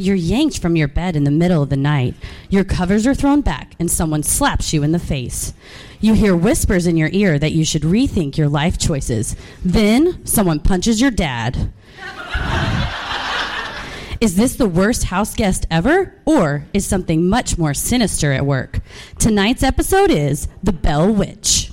You're yanked from your bed in the middle of the night. Your covers are thrown back, and someone slaps you in the face. You hear whispers in your ear that you should rethink your life choices. Then someone punches your dad. Is this the worst house guest ever? Or is something much more sinister at work? Tonight's episode is The Bell Witch.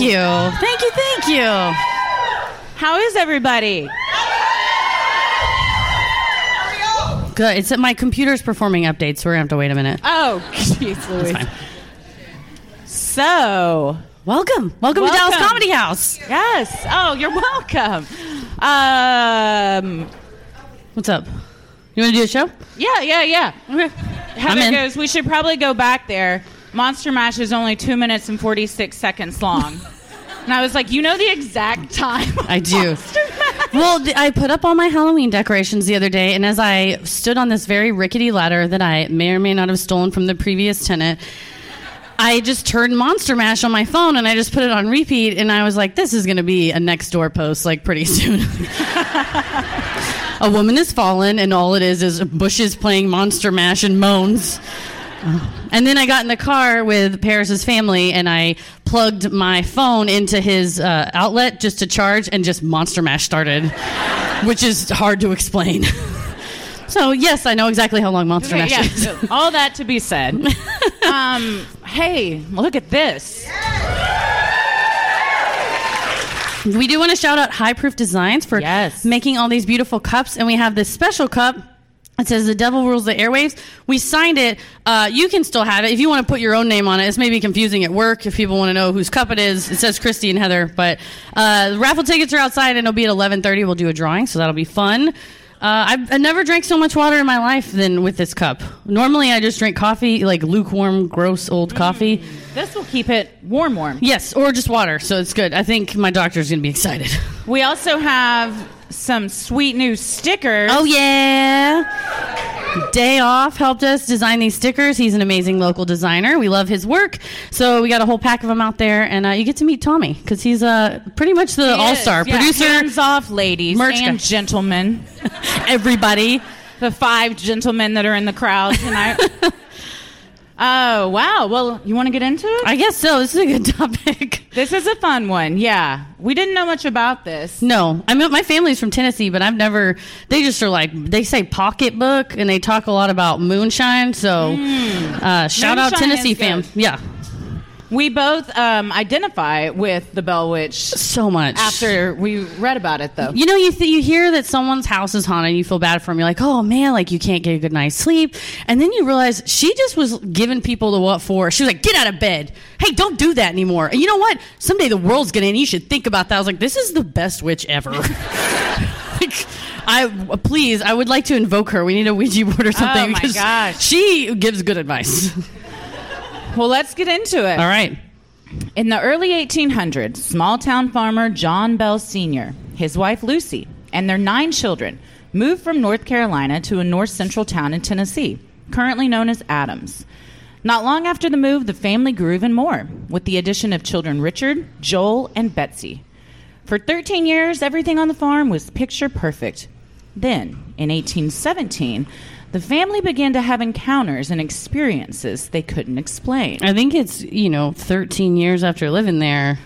Thank you. Thank you. Thank you. How is everybody? Good. It's my computer's performing updates, so we're gonna have to wait a minute. Oh, jeez Louise. So, Welcome. Welcome, to Dallas Comedy House. yes. Oh, you're welcome. Um, What's up? You want to do a show? yeah, yeah, yeah. Okay. Heather in. goes, we should probably go back there. Monster Mash is only two minutes and 46 seconds long. and I was like, you know the exact time. I do. Well, th- I put up all my Halloween decorations the other day, and as I stood on this very rickety ladder that I may or may not have stolen from the previous tenant, I just turned Monster Mash on my phone and I just put it on repeat, and I was like, this is going to be a next door post like pretty soon. a woman has fallen, and all it is is bushes playing Monster Mash and moans. And then I got in the car with Paris's family, and I plugged my phone into his uh, outlet just to charge, and just Monster Mash started, which is hard to explain. so yes, I know exactly how long Monster Okay, Mash yeah, is. so all that to be said. um, hey, look at this. We do want to shout out High Proof Designs for Yes. making all these beautiful cups, and we have this special cup. It says "The Devil Rules the Airwaves." We signed it. Uh, you can still have it if you want to put your own name on it. It's maybe confusing at work if people want to know whose cup it is. It says Christy and Heather, but uh, raffle tickets are outside, and it'll be at eleven thirty. We'll do a drawing, so that'll be fun. Uh, I've, I never drank so much water in my life than with this cup. Normally, I just drink coffee, like lukewarm, gross old coffee. This will keep it warm, warm. Yes, or just water, so it's good. I think my doctor's gonna be excited. We also have some sweet new stickers. Oh yeah. Day off helped us design these stickers. He's an amazing local designer. We love his work. So we got a whole pack of them out there, and uh, you get to meet Tommy because he's uh, pretty much the all star yeah. producer. Hands off, ladies Merch and guy. gentlemen. Everybody. The five gentlemen that are in the crowd tonight. oh wow! Well, you want to get into it? I guess so. This is a good topic. this is a fun one. Yeah, we didn't know much about this. No, I mean my family's from Tennessee, but I've never. They just are like they say pocketbook, and they talk a lot about moonshine. So, uh, shout out Hmm. Tennessee fam. Yeah, We both um, identify with the Bell Witch So much. after we read about it, though. You know, you th- you hear that someone's house is haunted, and you feel bad for them. You're like, oh man, like you can't get a good night's sleep, and then you realize she just was giving people the what for. She was like, get out of bed. Hey, don't do that anymore. And you know what? Someday the world's gonna end. You should think about that. I was like, this is the best witch ever. like, I please, I would like to invoke her. We need a Ouija board or something. Oh, my gosh. she gives good advice. Well, let's get into it. All right. In the early 1800s, small town farmer John Bell Sr., his wife Lucy, and their nine children moved from North Carolina to a north central town in Tennessee, currently known as Adams. Not long after the move, the family grew even more, with the addition of children Richard, Joel, and Betsy. For 13 years, everything on the farm was picture perfect. Then, in 1817, the family began to have encounters and experiences they couldn't explain. I think it's you know 13 years after living there.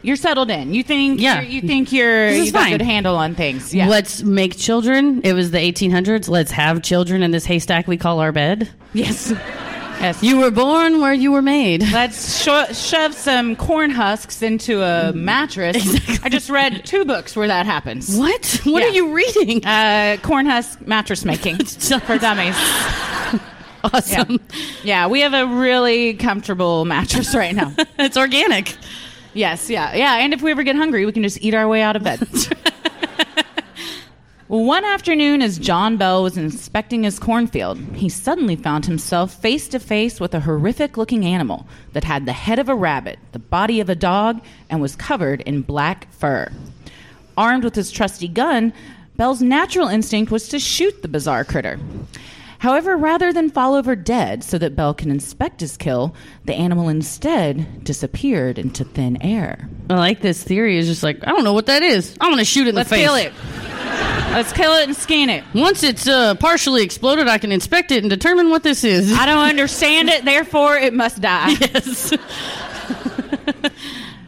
You're settled in. You think Yeah. you're, you think you're you got a good handle on things. Yeah. Let's make children. It was the 1800s. Let's have children in this haystack we call our bed. Yes. yes. You were born where you were made. Let's sho- shove some corn husks into a mattress. I just read two books where that happens. What? What Yeah. are you reading? Uh, corn husk mattress making for dummies. Yeah. awesome. yeah, we have a really comfortable mattress right now. it's organic. Yes, yeah, yeah. And if we ever get hungry, we can just eat our way out of bed. One afternoon, as John Bell was inspecting his cornfield, he suddenly found himself face to face with a horrific looking animal that had the head of a rabbit, the body of a dog, and was covered in black fur. Armed with his trusty gun, Bell's natural instinct was to shoot the bizarre critter. However, rather than fall over dead so that Bell can inspect his kill, the animal instead disappeared into thin air. I like this theory. Is just like I don't know what that is. I'm gonna shoot it in Let's the face. kill it. Let's kill it and scan it. Once it's uh, partially exploded, I can inspect it and determine what this is. I don't understand it, therefore it must die. yes.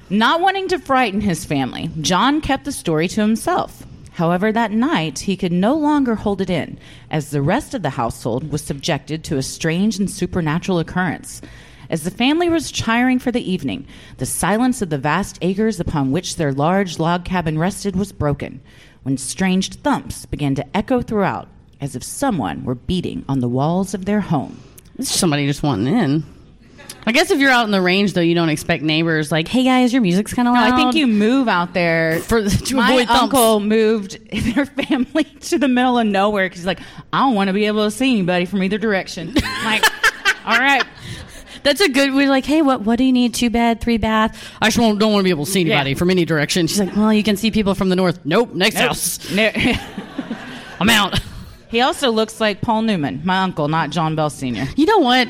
Not wanting to frighten his family, John kept the story to himself. However, that night he could no longer hold it in, as the rest of the household was subjected to a strange and supernatural occurrence. As the family was retiring for the evening, the silence of the vast acres upon which their large log cabin rested was broken, when strange thumps began to echo throughout, as if someone were beating on the walls of their home. Somebody just wanting in. I guess if you're out in the range, though, you don't expect neighbors like, "Hey guys, your music's kind of No, loud." I think you move out there For- to my avoid thumps. uncle moved their family to the middle of nowhere because he's like, I don't want to be able to see anybody from either direction. I'm like, all right, That's a good. We're like, hey, what what do you need? Two bed, three bath. I just won't, don't want to be able to see anybody Yeah. from any direction. She's like, well, you can see people from the north. Nope, next Nope. house. No. I'm out. he also looks like Paul Newman, my uncle, not John Bell Sr. You know what?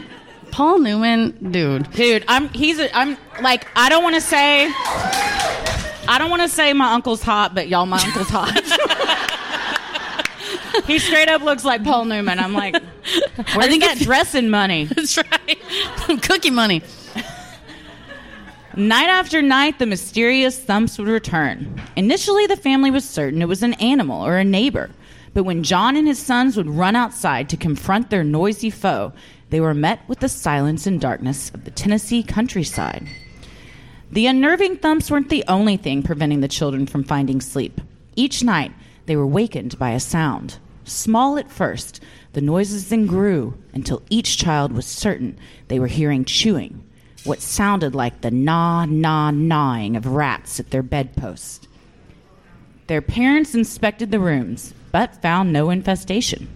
Paul Newman, dude. Dude, I'm he's a, I'm like I don't want to say I don't want to say my uncle's hot, but y'all, my uncle's hot. he straight up looks like Paul Newman. I'm like, where's think that dressing money? That's right. Cookie money. Night after night, the mysterious thumps would return. Initially, the family was certain it was an animal or a neighbor. But when John and his sons would run outside to confront their noisy foe, they were met with the silence and darkness of the Tennessee countryside. The unnerving thumps weren't the only thing preventing the children from finding sleep. Each night, they were wakened by a sound. Small at first, the noises then grew until each child was certain they were hearing chewing, what sounded like the gnaw, gnaw, gnawing of rats at their bedpost. Their parents inspected the rooms, but found no infestation.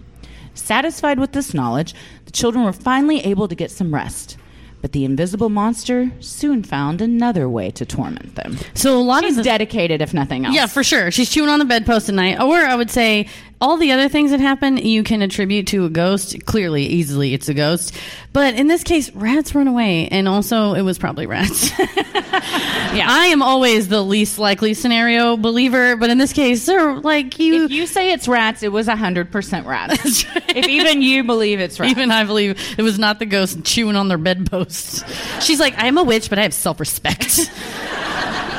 Satisfied with this knowledge, the children were finally able to get some rest. But the invisible monster soon found another way to torment them. So a lot She's of the, dedicated, if nothing else. Yeah, for sure. She's chewing on the bedpost at night. Or I would say all the other things that happen you can attribute to a ghost. Clearly, easily, it's a ghost. But in this case, rats run away, and also it was probably rats. yeah, I am always the least likely scenario believer, but in this case, they're like you. If you say it's rats, it was 100% rats. If even you believe it's rats. Even I believe it was not the ghost chewing on their bedposts. She's like, I am a witch, but I have self respect.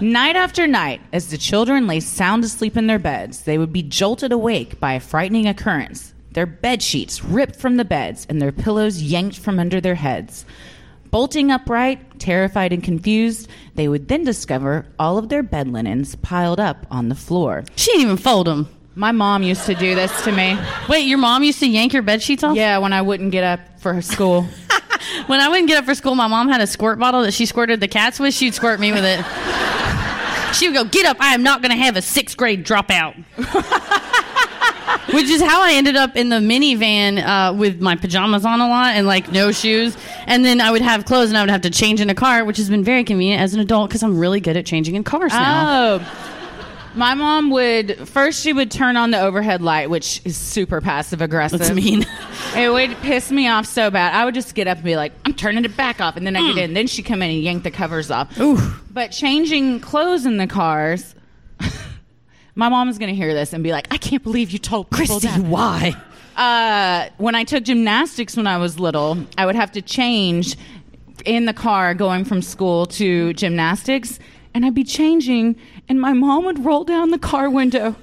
Night after night, as the children lay sound asleep in their beds, they would be jolted awake by a frightening occurrence. Their bed sheets ripped from the beds and their pillows yanked from under their heads. Bolting upright, terrified and confused, they would then discover all of their bed linens piled up on the floor. She didn't even fold them. My mom used to do this to me. Wait, your mom used to yank your bed sheets off? Yeah, when I wouldn't get up for school. When I wouldn't get up for school, my mom had a squirt bottle that she squirted the cats with. She'd squirt me with it. She would go, "Get up! I am not going to have a sixth grade dropout." Which is how I ended up in the minivan uh, with my pajamas on a lot and like no shoes. And then I would have clothes and I would have to change in a car, which has been very convenient as an adult because I'm really good at changing in cars now. Oh. My mom would first she would turn on the overhead light, which is super passive aggressive. That's mean. It would piss me off so bad. I would just get up and be like, "I'm turning it back off," and then I get in. Then she'd come in and yank the covers off. Ooh. But changing clothes in the cars, my mom is going to hear this and be like, "I can't believe you told people Christy, that." why? uh, when I took gymnastics when I was little, I would have to change in the car going from school to gymnastics, and I'd be changing, and my mom would roll down the car window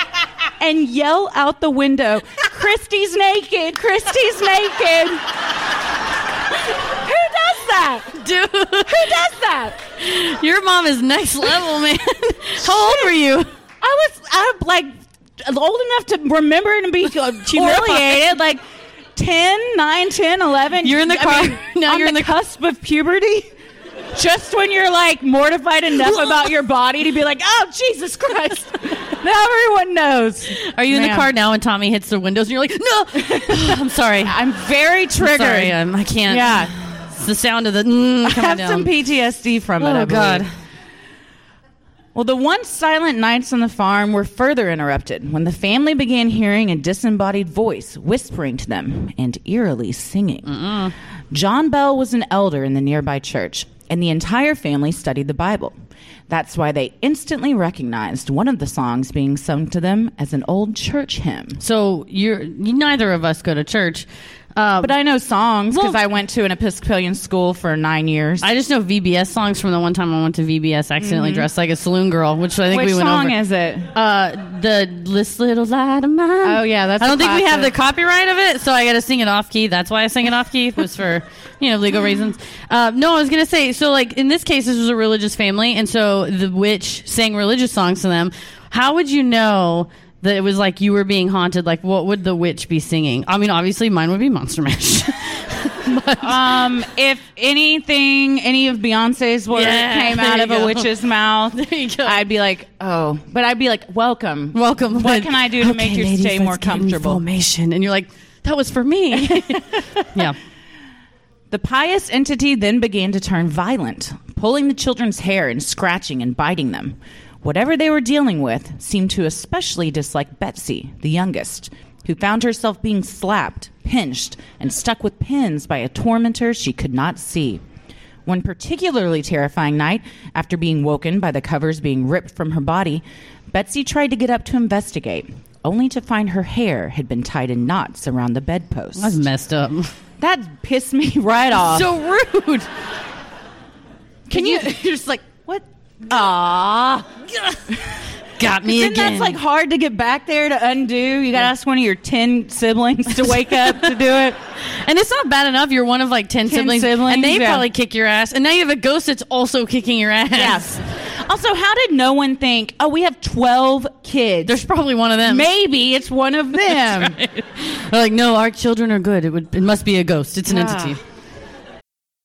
and yell out the window, "Christy's naked! Christy's naked!" Who does that? Dude, Who does that? your mom is next level, man. How old were you? I was I, like old enough to remember and be uh, humiliated, like 10, 9, 10, 11. You're in the I car. mean, Now on you're the, in the- cusp of puberty. Just when you're like mortified enough about your body to be like, oh, Jesus Christ. now everyone knows. Are you in the Man. car now and Tommy hits the windows and you're like, no, I'm sorry. I'm very triggered. Sorry, um, I can't. Yeah. It's the sound of the mm, I coming have down. some PTSD from it. I oh, God. believe. Well, the once silent nights on the farm were further interrupted when the family began hearing a disembodied voice whispering to them and eerily singing. John Bell was an elder in the nearby church, and the entire family studied the Bible. That's why they instantly recognized one of the songs being sung to them as an old church hymn. So you're you, neither of us go to church. Uh, But I know songs because Well- I went to an Episcopalian school for nine years. I just know VBS songs from the one time I went to VBS accidentally dressed like a saloon girl, which I think Mm-hmm. Which we went song is it? uh, the "This Little Light of Mine." Oh, yeah, that's I don't think we have the copyright of it, so I got to sing it off key. That's why I sing it off key. It was for you know legal reasons. Uh, no, I was gonna say so. Like in this case, this was a religious family, and so the witch sang religious songs to them. How would you know? That it was like you were being haunted. Like, what would the witch be singing? I mean, obviously, mine would be Monster Mash. but, Um, if anything, any of Beyonce's words Yeah, came out of a witch's mouth, go. I'd be like, oh. But I'd be like, welcome. welcome. What can I do to make you ladies, stay more let's get in comfortable? Formation, and you're like, that was for me. yeah. The pious entity then began to turn violent, pulling the children's hair and scratching and biting them. Whatever they were dealing with seemed to especially dislike Betsy, the youngest, who found herself being slapped, pinched, and stuck with pins by a tormentor she could not see. One particularly terrifying night, after being woken by the covers being ripped from her body, Betsy tried to get up to investigate, only to find her hair had been tied in knots around the bedpost. That's messed up. That pissed me right off. so rude. Can you? You're just like, Ah, Got me then again. that's like hard to get back there to undo. You gotta ask one of your ten siblings to wake up to do it. and it's not bad enough. You're one of like 10, 10 siblings, siblings, and they yeah. probably kick your ass. And now you have a ghost that's also kicking your ass. Yes. Also, how did no one think? Oh, we have twelve kids. There's probably one of them. maybe it's one of them. They're like, no, our children are good. It would. It must be a ghost. It's an Ah. entity.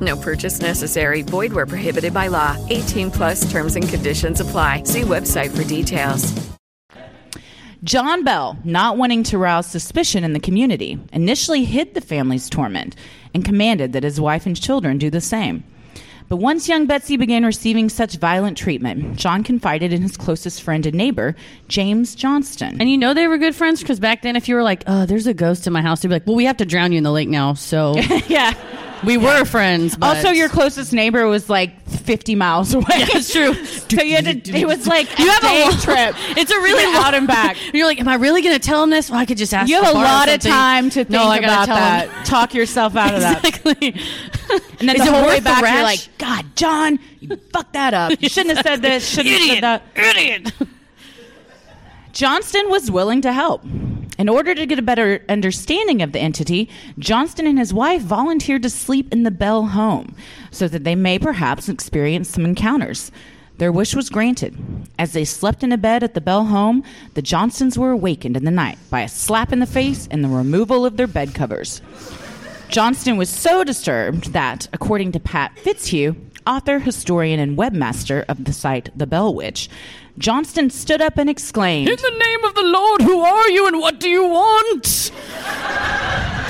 No purchase necessary. Void where prohibited by law. 18 plus terms and conditions apply. See website for details. John Bell, not wanting to rouse suspicion in the community, initially hid the family's torment and commanded that his wife and children do the same. But once young Betsy began receiving such violent treatment, John confided in his closest friend and neighbor, James Johnston. And you know they were good friends because back then, if you were like, "Oh, there's a ghost in my house," they'd be like, "Well, we have to drown you in the lake now." So yeah. We were friends. But Also, your closest neighbor was like 50 miles away. It's true. so you had to, it was like You have a long- trip. It's a really get and back. You're like, am I really going to tell him this? Well, I could just ask. You have a lot of time to think no, about that. Him. Talk yourself out of that. Exactly. And then Is the whole way back, you're like, God, John, you fucked that up. You shouldn't have said this. Shouldn't have said that. Idiot. Johnston was willing to help. In order to get a better understanding of the entity, Johnston and his wife volunteered to sleep in the Bell home so that they may perhaps experience some encounters. Their wish was granted. As they slept in a bed at the Bell home, the Johnstons were awakened in the night by a slap in the face and the removal of their bed covers. Johnston was so disturbed that, according to Pat Fitzhugh, author, historian, and webmaster of the site The Bell Witch, Johnston stood up and exclaimed, In the name of the Lord, who are you and what do you want?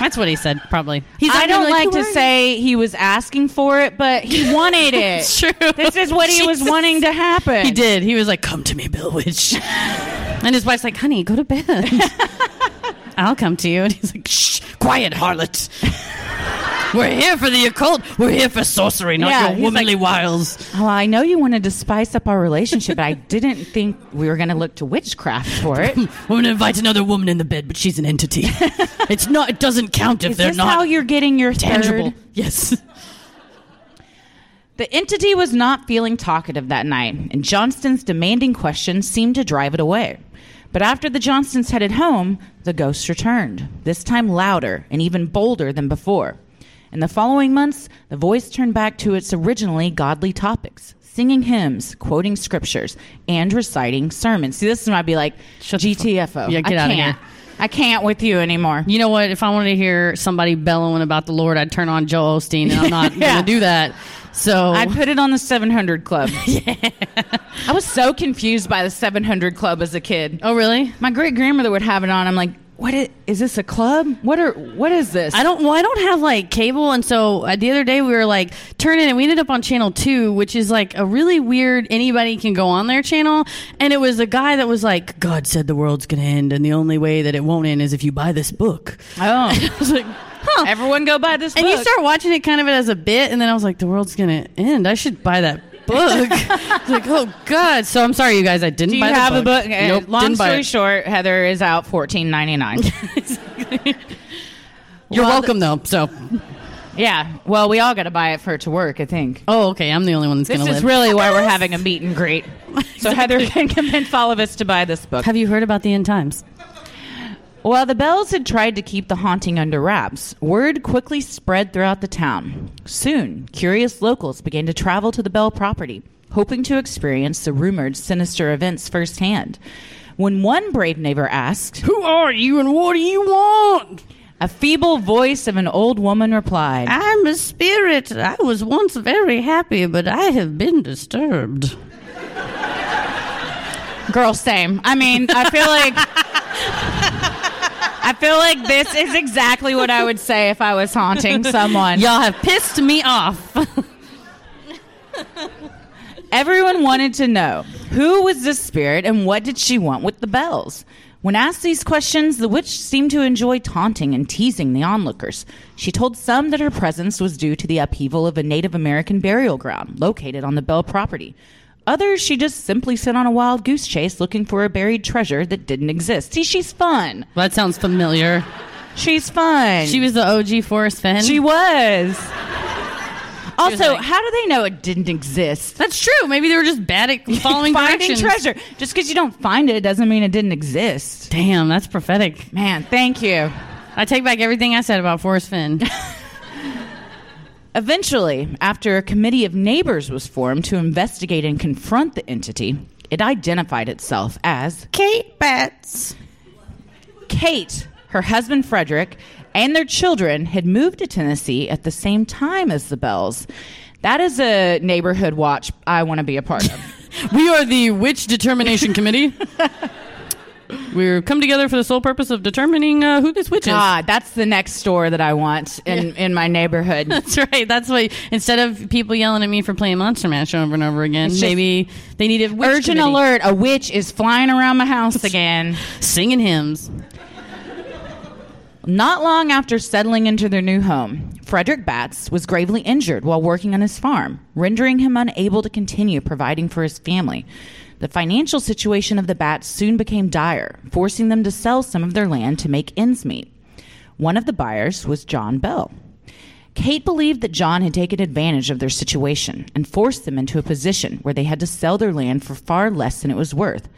That's what he said, probably. He's I don't gonna like to say he was asking for it, but he wanted it. It's true. This is what he was Jesus. wanting to happen. He did. He was like, "Come to me, Bell Witch," and his wife's like, "Honey, go to bed. I'll come to you." And he's like, "Shh, quiet, harlot. We're here for the occult. We're here for sorcery, not Yeah, your womanly like- wiles." Oh, I know you wanted to spice up our relationship, but I didn't think we were going to look to witchcraft for it. We're gonna invite another woman in the bed, but she's an entity. it's not. It doesn't count if Is they're this not how you're getting your tangible. third? Yes. The entity was not feeling talkative that night, and Johnston's demanding questions seemed to drive it away. But after the Johnstons headed home, the ghosts returned, this time louder and even bolder than before. In the following months, the voice turned back to its originally godly topics, singing hymns, quoting scriptures, and reciting sermons. See, this is when I'd be like, GTFO. Yeah, get I outta can't. here. I can't with you anymore. You know what? If I wanted to hear somebody bellowing about the Lord, I'd turn on Joel Osteen, and I'm not Yeah. gonna do that. So I'd put it on the 700 Club. I was so confused by the 700 Club as a kid. oh, really? My great grandmother would have it on. I'm like, what is, is this a club? What are what is this? I don't. Well, I don't have like cable, and so uh, the other day we were like turning, and we ended up on channel two, which is like a really weird. Anybody can go on their channel, and it was a guy that was like, "God said the world's gonna end, and the only way that it won't end is if you buy this book." Oh, I was like, "Huh." everyone go buy this and book. you start watching it kind of as a bit, and then I was like, "The world's gonna end. I should buy that." Book. Like, oh god. So I'm sorry, you guys. I didn't Do you buy the have book. a book? Uh, Nope, Long didn't buy story it. short, Heather is out fourteen ninety nine. You're Well, welcome, though. So, yeah. Well, we all got to buy it for it to work. I think. oh, okay. I'm the only one that's This gonna live. This is live. really why we're having a meet and greet. So Heather can convince all of us to buy this book. Have you heard about the end times? While the Bells had tried to keep the haunting under wraps, word quickly spread throughout the town. Soon, curious locals began to travel to the Bell property, hoping to experience the rumored sinister events firsthand. When one brave neighbor asked, Who are you and what do you want? a feeble voice of an old woman replied, I'm a spirit. I was once very happy, but I have been disturbed. Girl, same. I mean, I feel like. I feel like this is exactly what I would say if I was haunting someone. Y'all have pissed me off. Everyone wanted to know who was this spirit and what did she want with the Bells? When asked these questions, the witch seemed to enjoy taunting and teasing the onlookers. She told some that her presence was due to the upheaval of a Native American burial ground located on the Bell property. Others, she just simply sent on a wild goose chase looking for a buried treasure that didn't exist. See, she's fun. that sounds familiar. She's fun. She was the OG Forrest Fenn. She was. Also, like- how do they know it didn't exist? That's true. Maybe they were just bad at following Finding treasure. Just because you don't find it doesn't mean it didn't exist. Damn, that's prophetic. Man, thank you. I take back everything I said about Forrest Fenn. Eventually, after a committee of neighbors was formed to investigate and confront the entity, it identified itself as Kate Batts. Kate, her husband Frederick, and their children had moved to Tennessee at the same time as the Bells. That is a neighborhood watch I want to be a part of. We are the Witch Determination Committee. We're come together for the sole purpose of determining uh, who this witch is. God, that's the next store that I want in, in my neighborhood. That's right. That's why instead of people yelling at me for playing Monster Mash over and over again, just- maybe they need a witch Urgent committee. alert, a witch is flying around my house again. singing hymns. Not long after settling into their new home, Frederick Batts was gravely injured while working on his farm, rendering him unable to continue providing for his family. The financial situation of the Batts soon became dire, forcing them to sell some of their land to make ends meet. One of the buyers was John Bell. Kate believed that John had taken advantage of their situation and forced them into a position where they had to sell their land for far less than it was worth.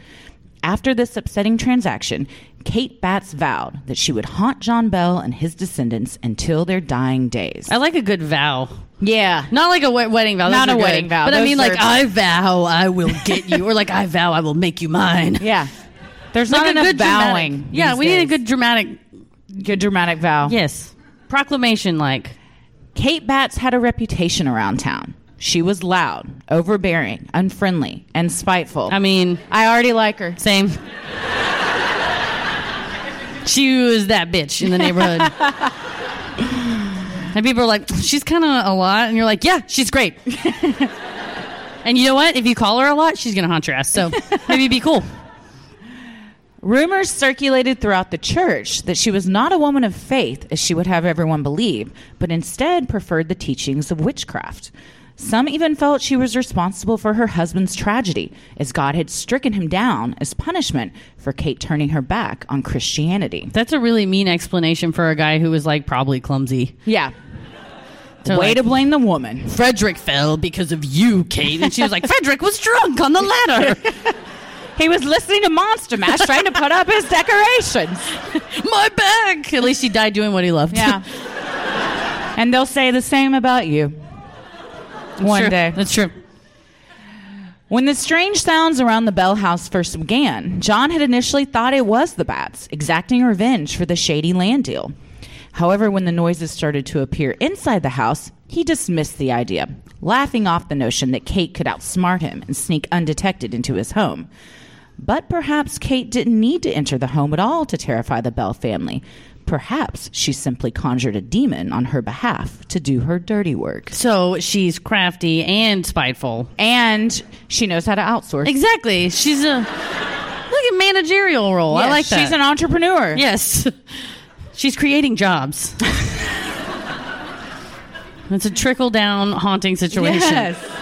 After this upsetting transaction, Kate Batts vowed that she would haunt John Bell and his descendants until their dying days. I like a good vow. Yeah. Not like a wed- wedding vow. Not Those are a good. wedding vow. But I Those mean, like, are- I vow I will get you, or like, I vow I will make you mine. Yeah. There's Like not a enough good vowing. dramatic- Yeah, we need a good dramatic. good dramatic vow. Yes, proclamation. Like, Kate Batts had a reputation around town. She was loud, overbearing, unfriendly, and spiteful. I mean, I already like her. same. she was that bitch in the neighborhood. and people are like, she's kind of a lot, and you're like, yeah, she's great. and you know what? If you call her a lot, she's gonna haunt your ass. So maybe be cool. Rumors circulated throughout the church that she was not a woman of faith, as she would have everyone believe, but instead preferred the teachings of witchcraft. Some even felt she was responsible for her husband's tragedy, as God had stricken him down as punishment for Kate turning her back on Christianity. That's a really mean explanation for a guy who was like probably clumsy. Yeah. Way like, to blame the woman. Frederick fell because of you, Kate. And she was like, Frederick was drunk on the ladder. He was listening to Monster Mash trying to put up his decorations. My back. At least he died doing what he loved. Yeah. and they'll say the same about you. One True. day. That's true. When the strange sounds around the Bell house first began, John had initially thought it was the Batts, exacting revenge for the shady land deal. However, when the noises started to appear inside the house, he dismissed the idea, laughing off the notion that Kate could outsmart him and sneak undetected into his home. But perhaps Kate didn't need to enter the home at all to terrify the Bell family. Perhaps she simply conjured a demon on her behalf to do her dirty work. So she's crafty and spiteful. And she knows how to outsource. Exactly. She's a look at managerial role. I like that. She's an entrepreneur. yes. She's creating jobs. it's a trickle down haunting situation. Yes.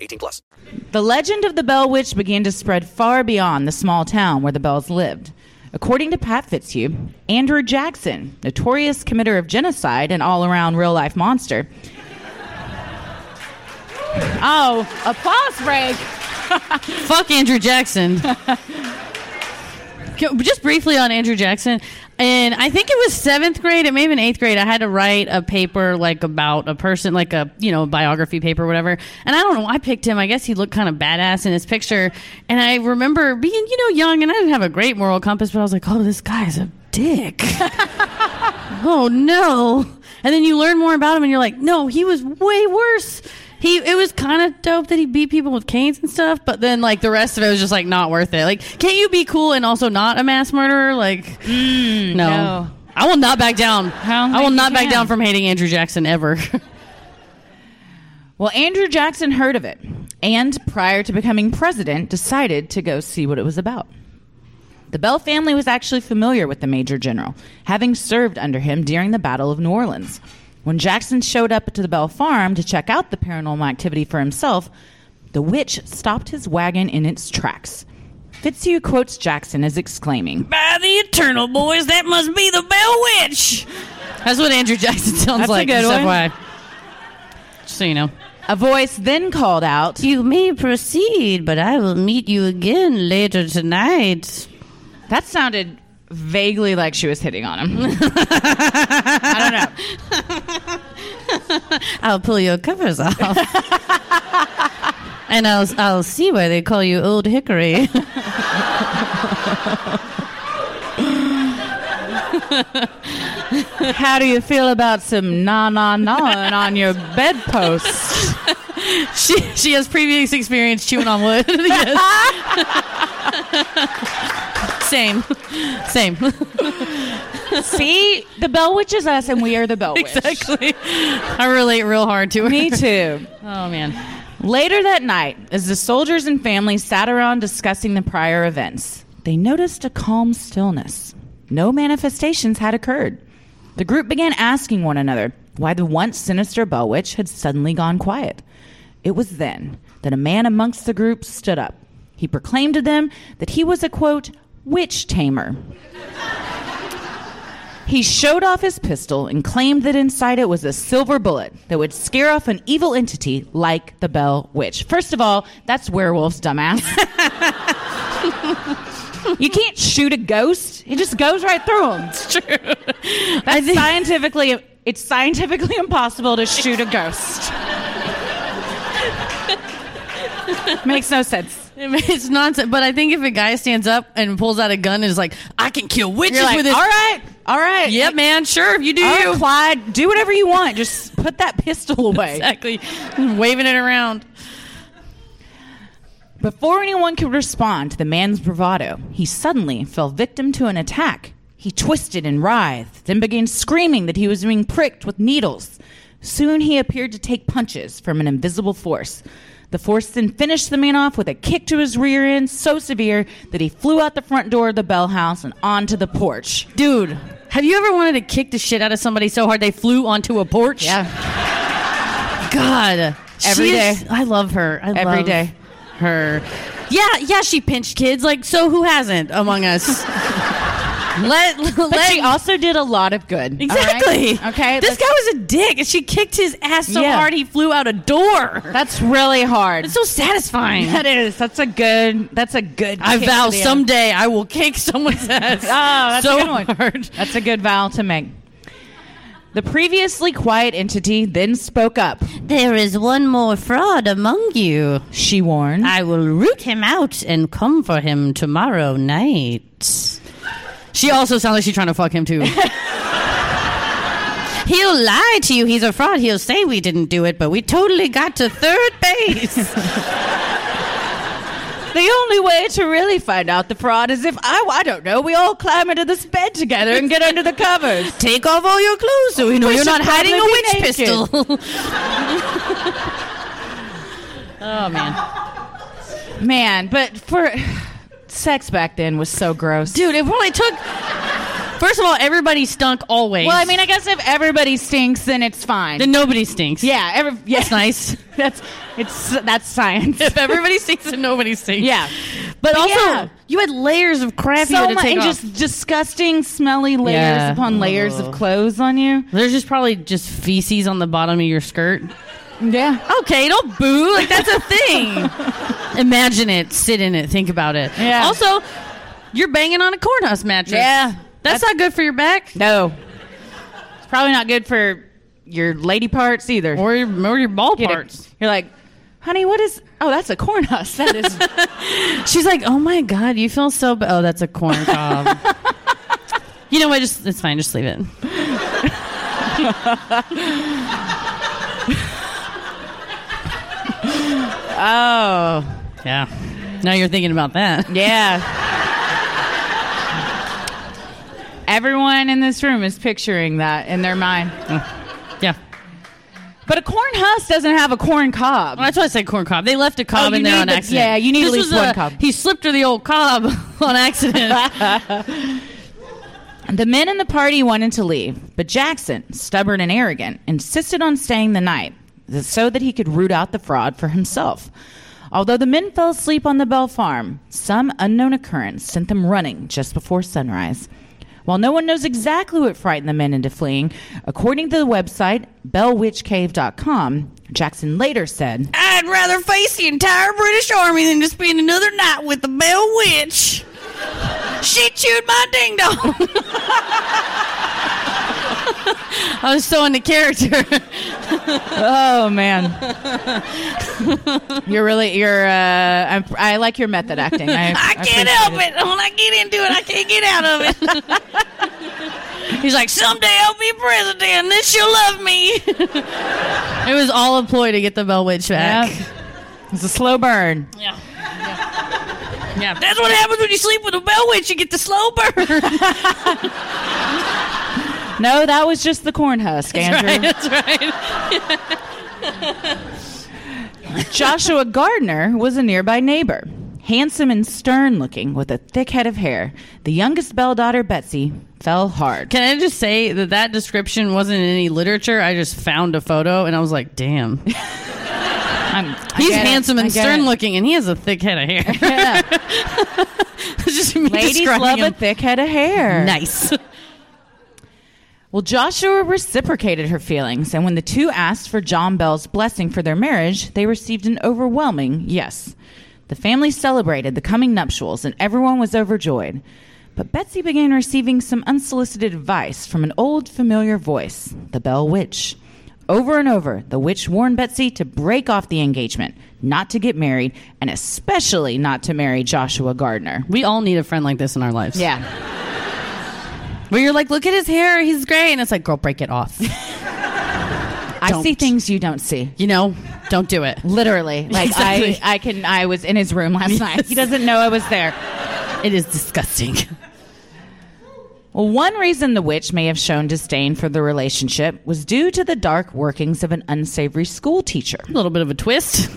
18 plus. The legend of the Bell Witch began to spread far beyond the small town where the Bells lived. According to Pat Fitzhugh, Andrew Jackson, notorious committer of genocide and all around real life monster. oh, applause break. Fuck Andrew Jackson. Just briefly on Andrew Jackson, and I think it was seventh grade, it may have been eighth grade. I had to write a paper like about a person, like a you know biography paper, whatever. And I don't know, I picked him. I guess he looked kind of badass in his picture. And I remember being you know young, and I didn't have a great moral compass, but I was like, oh, this guy's a dick. oh no! And then you learn more about him, and you're like, no, he was way worse. He it was kind of dope that he beat people with canes and stuff, but then like the rest of it was just like not worth it. Like, can't you be cool and also not a mass murderer? Like, mm, no. no. I will not back down. don't I will not back down from hating Andrew Jackson ever. Well, Andrew Jackson heard of it and, prior to becoming president, decided to go see what it was about. The Bell family was actually familiar with the Major General, having served under him during the Battle of New Orleans. When Jackson showed up to the Bell farm to check out the paranormal activity for himself, the witch stopped his wagon in its tracks. Fitzhugh quotes Jackson as exclaiming, By the eternal boys, that must be the Bell Witch. That's what Andrew Jackson sounds That's a like. good one. Just so you know. A voice then called out, You may proceed, but I will meet you again later tonight. That sounded vaguely like she was hitting on him. I don't know. I'll pull your covers off. and I'll I'll see why they call you Old Hickory. How do you feel about some na na na on your bedpost? she she has previous experience chewing on wood. yes. Same. Same. See, the Bell Witch is us, and we are the Bell Witch. exactly. I relate real hard to her. Me too. Oh man. Later that night, as the soldiers and families sat around discussing the prior events, they noticed a calm stillness. No manifestations had occurred. The group began asking one another why the once sinister Bell Witch had suddenly gone quiet. It was then that a man amongst the group stood up. He proclaimed to them that he was a quote, witch tamer. He showed off his pistol and claimed that inside it was a silver bullet that would scare off an evil entity like the Bell Witch. First of all, that's werewolves, dumbass. you can't shoot a ghost; it just goes right through them. It's true. That's scientifically. It's scientifically impossible to shoot a ghost. Makes no sense. It's nonsense. But I think if a guy stands up and pulls out a gun and is like, I can kill witches You're like, with it. all right, all right. Yep, man. Sure, if you do All you. right, Clyde, do whatever you want. Just put that pistol away. Exactly. Waving it around. Before anyone could respond to the man's bravado, he suddenly fell victim to an attack. He twisted and writhed, then began screaming that he was being pricked with needles. Soon he appeared to take punches from an invisible force. The force then finished the man off with a kick to his rear end so severe that he flew out the front door of the Bell house and onto the porch. Dude, have you ever wanted to kick the shit out of somebody so hard they flew onto a porch? Yeah. God. Every She day. is- I love her. I Every love day. Her. Yeah, yeah, she pinched kids. Like, so who hasn't among us? let, But let, she also did a lot of good. all right? Exactly. Okay. This guy was a dick, and she kicked his ass so Yeah. hard he flew out a door. That's really hard. It's so satisfying. That is. That's a good. That's a good. I kick vow to the- someday I will kick someone's oh, ass. Oh, that's so a good one. hard. That's a good vow to make. The previously quiet entity then spoke up. There is one more fraud among you. She warned. I will root him out and come for him tomorrow night. She also sounds like she's trying to fuck him too. He'll lie to you. He's a fraud. He'll say we didn't do it, but we totally got to third base. the only way to really find out the fraud is if I, I don't know, we all climb into this bed together and get under the covers. Take off all your clothes so we know We you're not hiding a witch pistol. oh man. Man, but for sex back then was so gross. Dude, it probably took. First of all, everybody stunk always. Well, I mean, I guess if everybody stinks, then it's fine. then nobody stinks. yeah, every, yeah, That's nice. that's it's that's science. if everybody stinks, then nobody stinks. yeah, But, also, yeah. you had layers of crap you so had to much take and off. just disgusting, smelly layers Yeah. upon layers of clothes on you. There's just probably just feces on the bottom of your skirt. Yeah, Okay, don't boo. Like that's a thing. Imagine it. Sit in it. Think about it. Yeah. Also, you're banging on a cornhusk mattress. Yeah. That's, not good for your back no, it's probably not good for your lady parts either. or your or your ball Get it. parts. You're like, honey, what is? Oh, that's a corn husk. That is. She's like, "Oh my god, you feel so bad." Oh, that's a corn cob. you know what? Just it's fine. Just leave it. Oh, Yeah. Now you're thinking about that. yeah. Everyone in this room is picturing that in their mind. Oh. Yeah. But a corn husk doesn't have a corn cob. Well, that's why I said corn cob. They left a oh, cob Oh, in there on the- accident. yeah, you need at This least was one a- cob. He slipped her the old cob on accident. The men in the party wanted to leave, but Jackson, stubborn and arrogant, insisted on staying the night so that he could root out the fraud for himself. Although the men fell asleep on the Bell farm, some unknown occurrence sent them running just before sunrise. While no one knows exactly what frightened the men into fleeing, according to the website bellwitchcave.com, Jackson later said, I'd rather face the entire British Army than to spend another night with the Bell Witch. She chewed my ding dong. I was so into character. "Oh man, you're really you're uh, I'm, I like your method acting. I, I can't appreciate help it. When I get into it, I can't get out of it. He's like, someday I'll be president, and then she'll love me. it was all a ploy to get the Bell Witch back. Yeah. It's a slow burn. Yeah. Yeah. That's what happens when you sleep with a Bell Witch. You get the slow burn. No, that was just the corn husk, Andrew. That's right. Joshua Gardner was a nearby neighbor. Handsome and stern looking, with a thick head of hair, the youngest Bell daughter, Betsy, fell hard. Can I just say that that description wasn't in any literature? I just found a photo and I was like, damn. I'm- He's get it. handsome and stern it. looking and he has a thick head of hair. Yeah. It's just me Ladies love a thick head of hair. Nice. Well, Joshua reciprocated her feelings, and when the two asked for John Bell's blessing for their marriage, they received an overwhelming yes. The family celebrated the coming nuptials, and everyone was overjoyed. But Betsy began receiving some unsolicited advice from an old familiar voice, the Bell Witch. Over and over, the witch warned Betsy to break off the engagement, not to get married, and especially not to marry Joshua Gardner. We all need a friend like this in our lives. Yeah. Where you're like, look at his hair, he's gray. And it's like, girl, break it off. I Don't. see things you don't see. you know, don't do it. Literally, like Exactly. I, I can. I was in his room last night. He doesn't know I was there. It is disgusting. Well, one reason the witch may have shown disdain for the relationship was due to the dark workings of an unsavory school teacher. A little bit of a twist.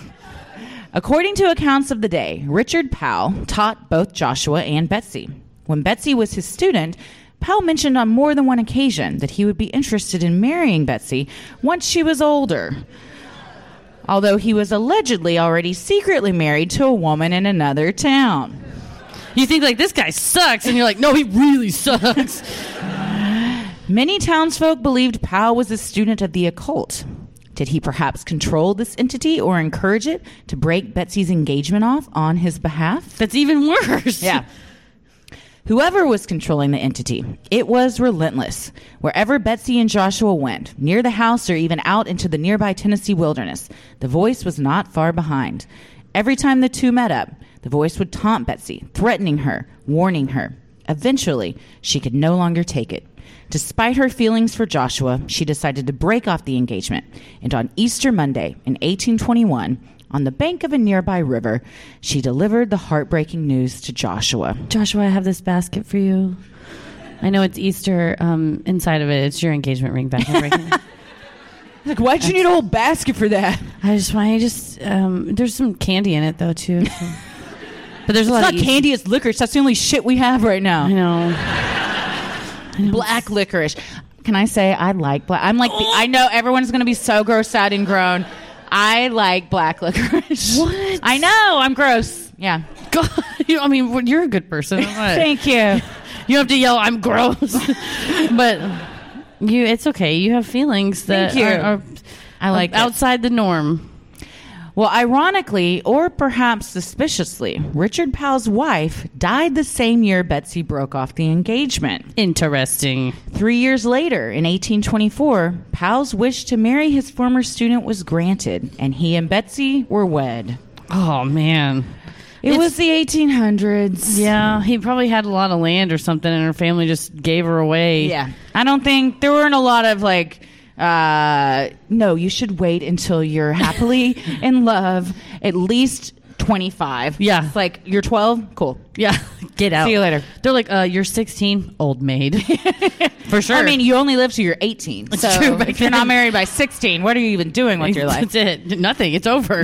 According to accounts of the day, Richard Powell taught both Joshua and Betsy. When Betsy was his student, Powell mentioned on more than one occasion that he would be interested in marrying Betsy once she was older. Although he was allegedly already secretly married to a woman in another town. You think like this guy sucks, and you're like, no, he really sucks. Many townsfolk believed Powell was a student of the occult. Did he perhaps control this entity or encourage it to break Betsy's engagement off on his behalf? That's even worse. Yeah. Whoever was controlling the entity, it was relentless. Wherever Betsy and Joshua went, near the house or even out into the nearby Tennessee wilderness, the voice was not far behind. Every time the two met up, the voice would taunt Betsy, threatening her, warning her. Eventually, she could no longer take it. Despite her feelings for Joshua, she decided to break off the engagement. And on Easter Monday in 1821, on the bank of a nearby river, she delivered the heartbreaking news to Joshua. Joshua, I have this basket for you. I know it's Easter. Um, inside of it, it's your engagement ring back. Like, why'd you need a whole basket for that? I just want. I just. Um, there's some candy in it though too. But there's a It's lot not of candy, it's licorice. That's the only shit we have right now. I know. Black licorice. Can I say I like black? I'm like, the, I know everyone's to be so grossed out and grown. I like black licorice. What? I know. I'm gross. Yeah. God, you, I mean, you're a good person. Thank you. You have to yell, "I'm gross," but you. It's okay. You have feelings that Thank you. Are, are I like it. outside the norm. Well, ironically, or perhaps suspiciously, Richard Powell's wife died the same year Betsy broke off the engagement. Interesting. Three years later, in 1824, Powell's wish to marry his former student was granted, and he and Betsy were wed. Oh man. It It's- was the 1800s. Yeah, he probably had a lot of land or something, and her family just gave her away. Yeah. I don't think there weren't a lot of like, uh, no, you should wait until you're happily in love, at least 25. Yeah. It's like, you're 12? Cool. yeah. Get out. See you later. They're like, uh, "You're 16, old maid." For sure. I mean, you only live till you're 18. It's so true, if you're not married by 16, what are you even doing with your life? That's it. Nothing. It's over.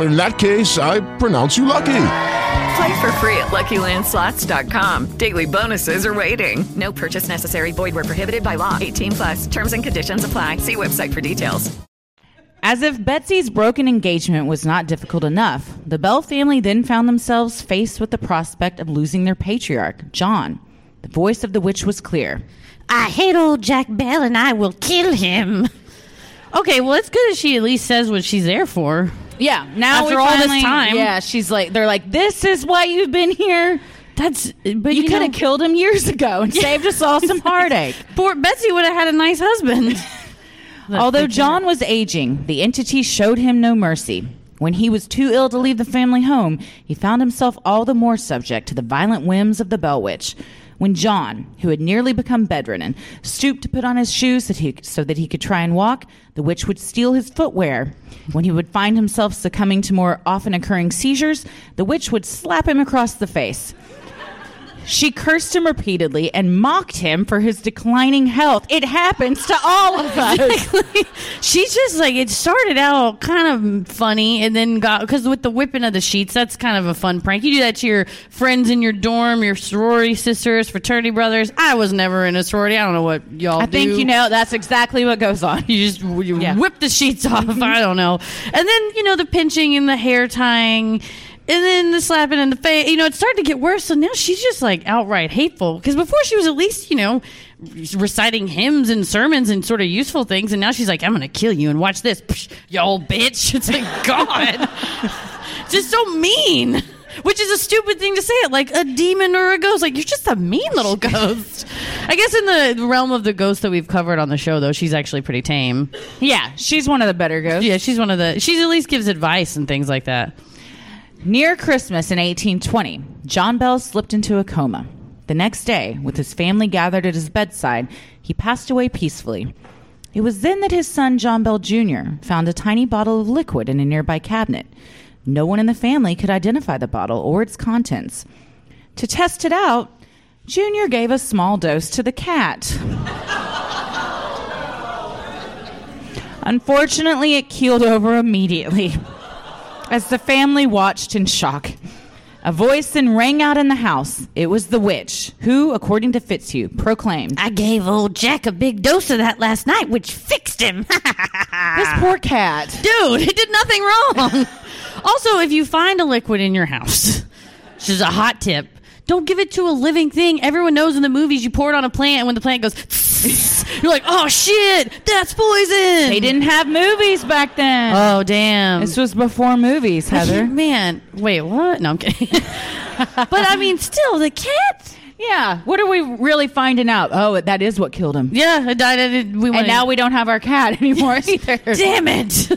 In that case, I pronounce you lucky. Play for free at LuckyLandSlots.com. Daily bonuses are waiting. No purchase necessary. Void where prohibited by law. 18 plus. Terms and conditions apply. See website for details. As if Betsy's broken engagement was not difficult enough, the Bell family then found themselves faced with the prospect of losing their patriarch, John. The voice of the witch was clear. I hate old Jack Bell, and I will kill him. Okay, well, it's good that she at least says what she's there for. Yeah, now After all this time. yeah, she's like, they're like, this is why you've been here. That's but You, you, could have killed him years ago and saved us all some heartache. Poor Betsy would have had a nice husband. Although John was aging, the entity showed him no mercy. When he was too ill to leave the family home, he found himself all the more subject to the violent whims of the Bell Witch. When John, who had nearly become bedridden, stooped to put on his shoes that he, so that he could try and walk, the witch would steal his footwear. When he would find himself succumbing to more often occurring seizures, the witch would slap him across the face. She cursed him repeatedly and mocked him for his declining health. It happens to all of us. She's just like it started out kind of funny, and then got because with the whipping of the sheets, that's kind of a fun prank. You do that to your friends in your dorm, your sorority sisters, fraternity brothers. I was never in a sorority. I don't know what y'all. I think you know that's exactly what goes on. You just you Yeah. whip the sheets off. I don't know. And then you know the pinching and the hair tying. And then the slapping in the face, you know, it started to get worse. So now she's just like outright hateful. Because before she was at least, you know, reciting hymns and sermons and sort of useful things. And now she's like, I'm going to kill you and watch this, Psh, you old bitch. It's like, God. It's just so mean. Which is a stupid thing to say it like a demon or a ghost. Like, you're just a mean little ghost. I guess in the realm of the ghosts that we've covered on the show, though, she's actually pretty tame. Yeah, she's one of the better ghosts. Yeah, she's one of the. She's at least gives advice and things like that. Near Christmas in 1820, John Bell slipped into a coma. The next day, with his family gathered at his bedside, he passed away peacefully. It was then that his son, John Bell Jr., found a tiny bottle of liquid in a nearby cabinet. No one in the family could identify the bottle or its contents. To test it out, Junior gave a small dose to the cat. Unfortunately, it keeled over immediately. As the family watched in shock, a voice then rang out in the house. It was the witch, who, according to Fitzhugh, proclaimed, I gave old Jack a big dose of that last night, which fixed him. This poor cat. Dude, it did nothing wrong. also, if you find a liquid in your house, which is a hot tip, don't give it to a living thing. Everyone knows in the movies you pour it on a plant, and when the plant goes, you're like, oh shit, that's poison. They didn't have movies back then. Oh damn! This was before movies, Heather. Man, wait, what? No, I'm kidding. but I mean, still, the cat. Yeah. What are we really finding out? Oh, that is what killed him. Yeah, it died. It, we And now we don't have our cat anymore either. Damn it!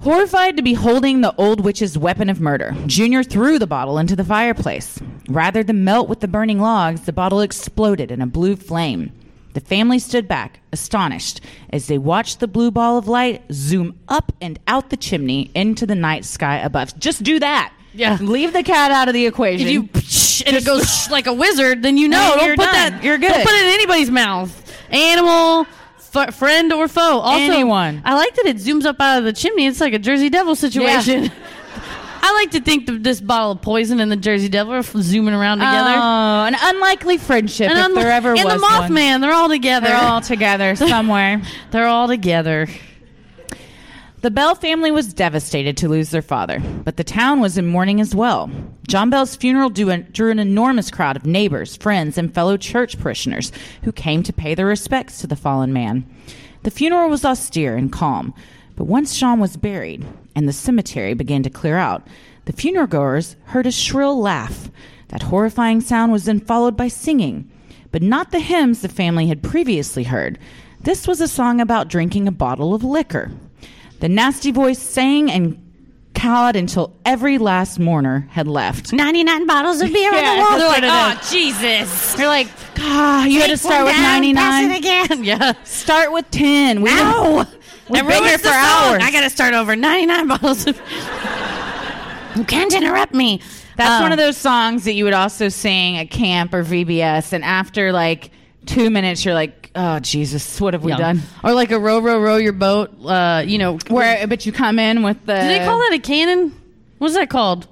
Horrified to be holding the old witch's weapon of murder, Junior threw the bottle into the fireplace. Rather than melt with the burning logs, the bottle exploded in a blue flame. The family stood back, astonished, as they watched the blue ball of light zoom up and out the chimney into the night sky above. Just do that. Yeah. Leave the cat out of the equation. If you and it goes like a wizard, then you know. Don't you're put done. that. You're good. Don't put it in anybody's mouth. Animal, f- friend or foe. Also, Anyone. I like that it zooms up out of the chimney. It's like a Jersey Devil situation. I like to think that this bottle of poison and the Jersey Devil are zooming around together. Oh, an unlikely friendship And if there ever and was the one. Mothman, they're all together. They're all together somewhere. They're all together. The Bell family was devastated to lose their father, but the town was in mourning as well. John Bell's funeral an, drew an enormous crowd of neighbors, friends, and fellow church parishioners who came to pay their respects to the fallen man. The funeral was austere and calm, but once John was buried and the cemetery began to clear out, the funeral goers heard a shrill laugh. That horrifying sound was then followed by singing, but not the hymns the family had previously heard. This was a song about drinking a bottle of liquor. The nasty voice sang and cawed until every last mourner had left. 99 bottles of beer Yeah, on the wall. They're like, oh, Jesus. They're like, ah, you had to start with down, 99. Pass it again. yeah. Start with 10. We Ow! We've And been here for hours. I got to start over. 99 bottles of. You can't interrupt me. That's Um, one of those songs that you would also sing at camp or VBS, and after like two minutes, you're like, oh, Jesus, what have we Yeah. done? Or like a row, row, row your boat. Uh, you know, Where, but you come in with the. do they call that a canon? What's that called?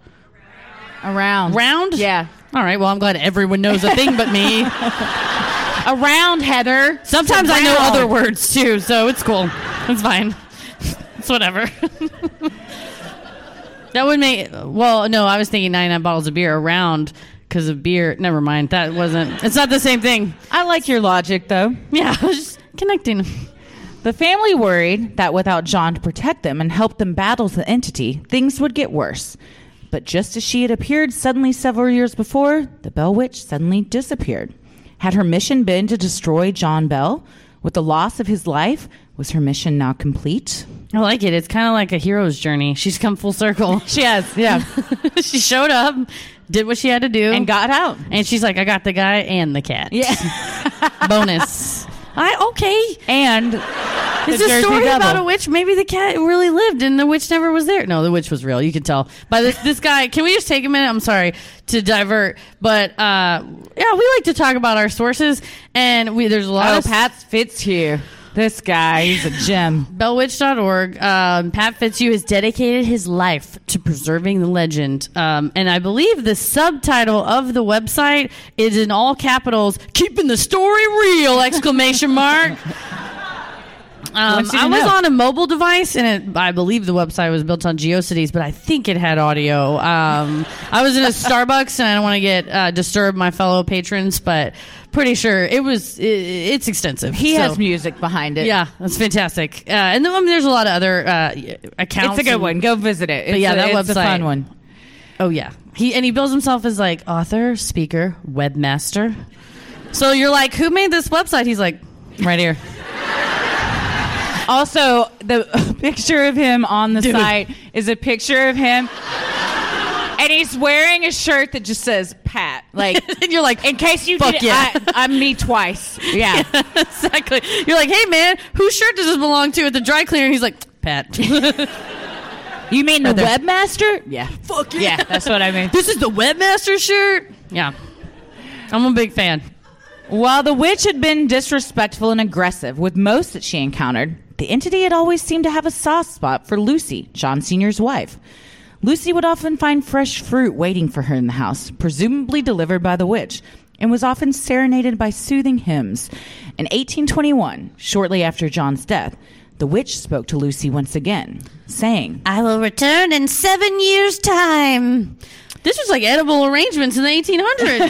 Around. Round? Yeah. All right. Well, I'm glad everyone knows a thing but me. Around, Heather. Sometimes I know other words too, so it's cool. It's fine. It's whatever. that would make. Well, no, I was thinking 99 bottles of beer around because of beer. Never mind. That wasn't. It's not the same thing. I like your logic, though. Yeah, I was just connecting. The family worried that without John to protect them and help them battle the entity, things would get worse. But just as she had appeared suddenly several years before, the Bell Witch suddenly disappeared. Had her mission been to destroy John Bell? With the loss of his life, was her mission now complete? I like it. It's kind of like a hero's journey. She's come full circle. She has, yeah. she showed up, did what she had to do, and got out. And she's like, I got the guy and the cat. Yeah. Bonus. I okay. And It's the a Jersey story Devil. about a witch. Maybe the cat really lived and the witch never was there. No, the witch was real. You can tell by this this guy. Can we just take a minute? I'm sorry to divert, but uh, yeah, we like to talk about our sources, and we there's a lot Oh, of Pat Fitzhugh. This guy, he's a gem. Bellwitch.org. Um, Pat Fitzhugh has dedicated his life to preserving the legend. Um, and I believe the subtitle of the website is in all capitals, keeping the story real, exclamation mark. Um, Wants you to I was know. on a mobile device, and it, I believe the website was built on GeoCities, but I think it had audio. Um, I was in a Starbucks, and I don't want to get uh, disturb my fellow patrons, but pretty sure it was. It, it's extensive. He so- has music behind it. yeah, that's fantastic. Uh, and then I mean, there's a lot of other uh, accounts. It's a good and- one. Go visit it. It's yeah, a, that it's a fun one. Oh yeah, he and he bills himself as like author, speaker, webmaster. So you're like, who made this website? He's like, right here. Also, the picture of him on the site is a picture of him. And he's wearing a shirt that just says Pat. Like, and you're like, in case you fuck did yeah. I, I'm me twice. Yeah. exactly. You're like, hey man, whose shirt does this belong to at the dry cleaner? And he's like, Pat. You mean the there. webmaster? yeah. Fuck Yeah, that's what I mean. This is the webmaster shirt. Yeah. I'm a big fan. While the witch had been disrespectful and aggressive with most that she encountered, The entity had always seemed to have a soft spot for Lucy, John Sr.'s wife. Lucy would often find fresh fruit waiting for her in the house, presumably delivered by the witch, and was often serenaded by soothing hymns. In 1821, shortly after John's death, the witch spoke to Lucy once again, saying, I will return in seven years' time. This was like edible arrangements in the 1800s.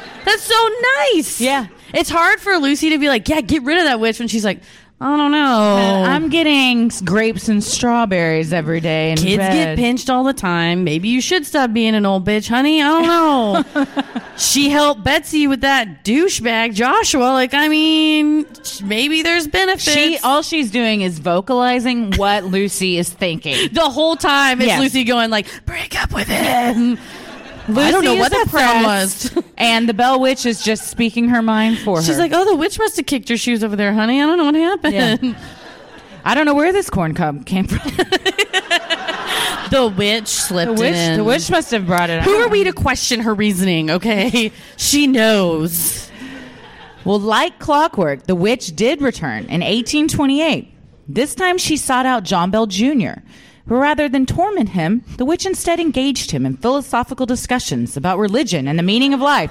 That's so nice. Yeah. It's hard for Lucy to be like, yeah, get rid of that witch when she's like, I don't know. I'm getting grapes and strawberries every day. In Kids bed. get pinched all the time. Maybe you should stop being an old bitch, honey. I don't know. she helped Betsy with that douchebag Joshua. Like, I mean, maybe there's benefits. She all she's doing is vocalizing what Lucy is thinking. the whole time it's Yes. Lucy going like, break up with him. Lucy I don't know what that sound was. and the Bell Witch is just speaking her mind for her. She's like, oh, the witch must have kicked your shoes over there, honey. I don't know what happened. Yeah. I don't know where this corn cob came from. the witch slipped The witch, it in. the witch must have brought it. Who out. are we to question her reasoning? Okay, she knows. Well, like clockwork, the witch did return in 1828. This time she sought out John Bell Jr. Rather than torment him, the witch instead engaged him in philosophical discussions about religion and the meaning of life.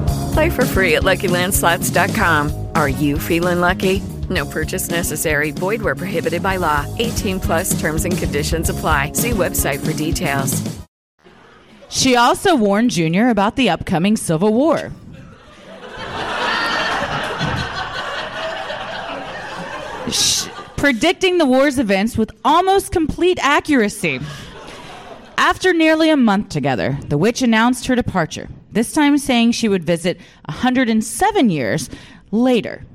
Play for free at LuckyLandSlots.com. Are you feeling lucky? No purchase necessary. Void where prohibited by law. 18 plus terms and conditions apply. See website for details. She also warned Junior about the upcoming Civil War. Predicting the war's events with almost complete accuracy. After nearly a month together, the witch announced her departure, this time saying she would visit 107 years later.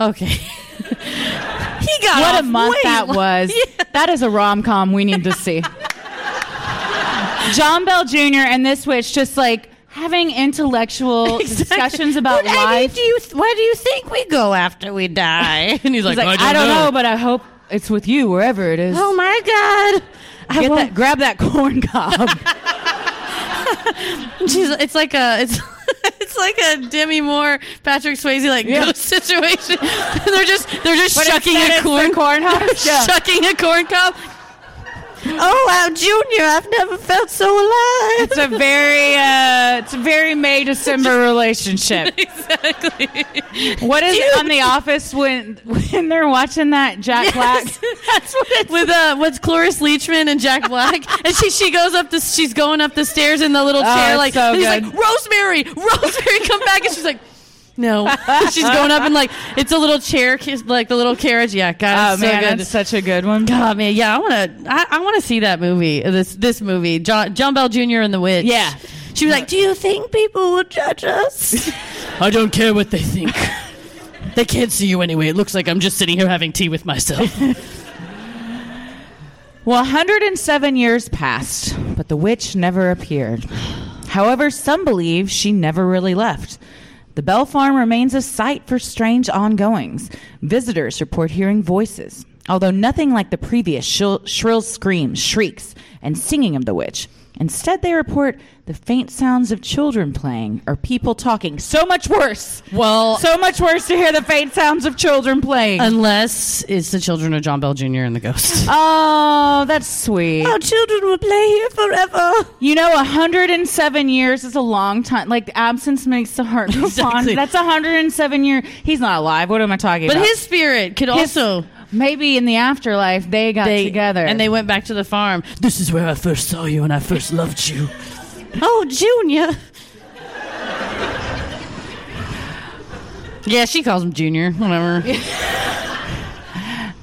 Okay. he got what a month that lo- was. That is a rom com we need to see. John Bell Jr. and this witch just like having intellectual discussions about What life. do you where do you think we go after we die? and he's like, He's like, I don't, know. but I hope it's with you wherever it is. oh my god. I Get that, grab that corn cob. She's, it's like a it's it's like a Demi Moore, Patrick Swayze like Yeah. ghost situation. they're just they're just But shucking a corn corn husk. Yeah. shucking a corn cob. Oh wow, Junior, I've never felt so alive. it's a very, uh, it's a very May December relationship. exactly. What is it on The Office when when they're watching that Jack Black? That's what it's with uh with Cloris Leachman and Jack Black, and she she goes up the she's going up the stairs in the little Oh, chair it's like so and he's like Rosemary, Rosemary, come back, and she's like. No, she's going up and like it's a little chair, like the little carriage. Yeah, God, Oh it's so man, good. that's such a good one. God, man, yeah, I want to. I, I want to see that movie. This this movie, John, John Bell Jr. and the Witch. Yeah. she was like, Do you think people will judge us? I don't care what they think. they can't see you anyway. It looks like I'm just sitting here having tea with myself. Well, 107 years passed, but the witch never appeared. However, some believe she never really left. The Bell Farm remains a site for strange ongoings. Visitors report hearing voices, although nothing like the previous shrill, shrill screams, shrieks, and singing of the witch. Instead, they report the faint sounds of children playing or people talking. So much worse. Well, So much worse to hear the faint sounds of children playing. unless it's the children of John Bell Jr. and the ghost. oh, that's sweet. Our children will play here forever. You know, 107 years is a long time. Like, absence makes the heart go Exactly. fond. That's 107 year. He's not alive. What am I talking But about? But his spirit could His- also maybe in the afterlife they got they together and they went back to the farm. This is where I first saw you and I first loved you. Oh, Junior. Yeah, she calls him Junior. Whatever.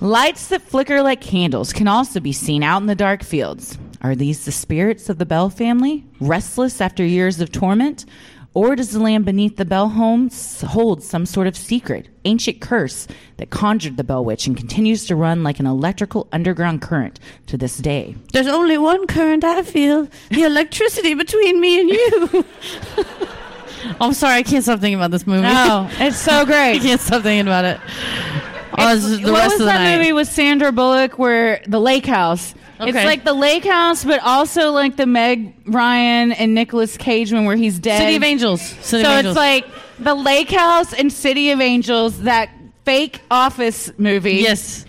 Lights that flicker like candles can also be seen out in the dark fields. Are these the spirits of the Bell family, restless after years of torment? Or does the land beneath the Bell home hold some sort of secret, ancient curse that conjured the Bell Witch and continues to run like an electrical underground current to this day? There's only one current I feel the electricity between me and you. I'm sorry, I can't stop thinking about this movie. No, it's so great. I can't stop thinking about it. Oh, the what rest was of the that night. movie with Sandra Bullock where the lake house? Okay. It's like the lake house, but also like the Meg Ryan and Nicolas Cage one where he's dead. City of Angels. City so of Angels. it's like the lake house and City of Angels, that fake office movie. yes,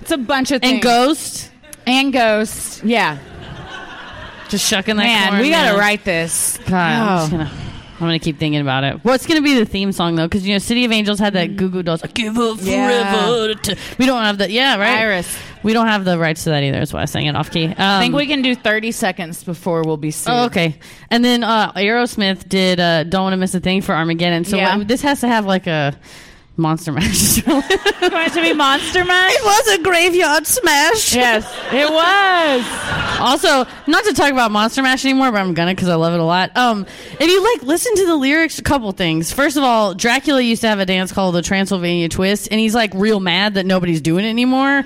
It's a bunch of things. and Ghost. And Ghost. Yeah. Just shucking that Man, we got to man. write this. God, oh. I'm, gonna, keep thinking about it. What's gonna be the theme song though? Because you know, City of Angels had that Goo Goo Dolls. I give up Yeah. forever. to-" We don't have that. Yeah, right. Iris. We don't have the rights to that either. That's why I sang it off key. Um, I think we can do 30 seconds before we'll be sued. Oh, okay. And then uh, Aerosmith did uh, "Don't Want to Miss a Thing" for Armageddon. So Yeah. this has to have like a monster mash. Going to be Monster Mash? It was a graveyard smash. Yes, it was. also, not to talk about Monster Mash anymore, but I'm gonna because I love it a lot. Um, if you like listen to the lyrics, a couple things. First of all, Dracula used to have a dance called the Transylvania Twist, and he's like real mad that nobody's doing it anymore.